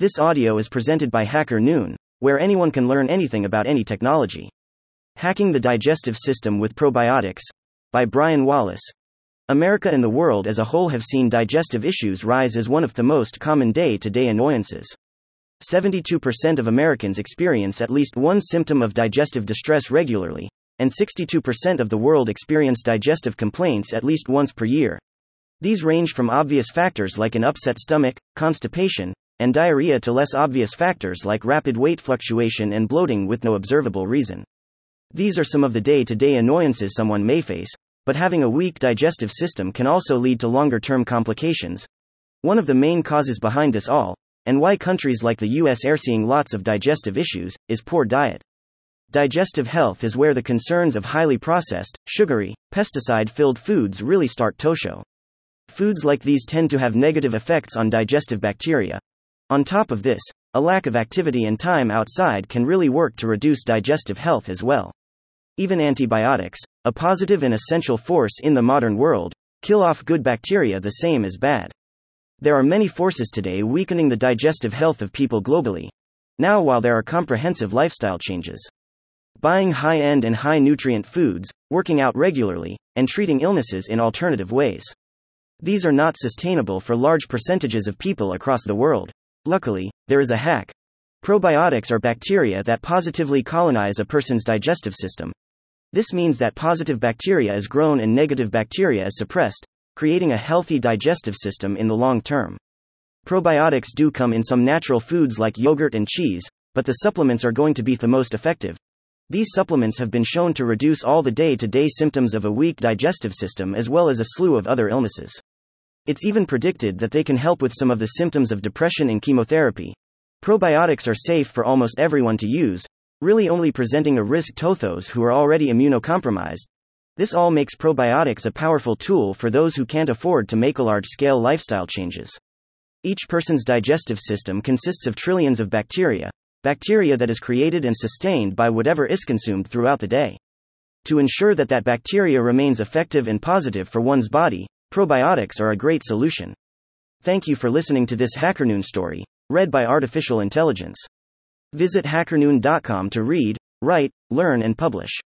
This audio is presented by Hacker Noon, where anyone can learn anything about any technology. Hacking the Digestive System with Probiotics by Brian Wallace. America and the world as a whole have seen digestive issues rise as one of the most common day to day annoyances. 72% of Americans experience at least one symptom of digestive distress regularly, and 62% of the world experience digestive complaints at least once per year. These range from obvious factors like an upset stomach, constipation, and diarrhea to less obvious factors like rapid weight fluctuation and bloating with no observable reason. These are some of the day to day annoyances someone may face, but having a weak digestive system can also lead to longer term complications. One of the main causes behind this all, and why countries like the US are seeing lots of digestive issues, is poor diet. Digestive health is where the concerns of highly processed, sugary, pesticide filled foods really start to show. Foods like these tend to have negative effects on digestive bacteria, on top of this, a lack of activity and time outside can really work to reduce digestive health as well. Even antibiotics, a positive and essential force in the modern world, kill off good bacteria the same as bad. There are many forces today weakening the digestive health of people globally. Now, while there are comprehensive lifestyle changes, buying high end and high nutrient foods, working out regularly, and treating illnesses in alternative ways. These are not sustainable for large percentages of people across the world. Luckily, there is a hack. Probiotics are bacteria that positively colonize a person's digestive system. This means that positive bacteria is grown and negative bacteria is suppressed, creating a healthy digestive system in the long term. Probiotics do come in some natural foods like yogurt and cheese, but the supplements are going to be the most effective. These supplements have been shown to reduce all the day to day symptoms of a weak digestive system as well as a slew of other illnesses. It's even predicted that they can help with some of the symptoms of depression and chemotherapy. Probiotics are safe for almost everyone to use, really only presenting a risk to those who are already immunocompromised. This all makes probiotics a powerful tool for those who can't afford to make large scale lifestyle changes. Each person's digestive system consists of trillions of bacteria, bacteria that is created and sustained by whatever is consumed throughout the day. To ensure that that bacteria remains effective and positive for one's body, Probiotics are a great solution. Thank you for listening to this HackerNoon story, read by Artificial Intelligence. Visit hackernoon.com to read, write, learn, and publish.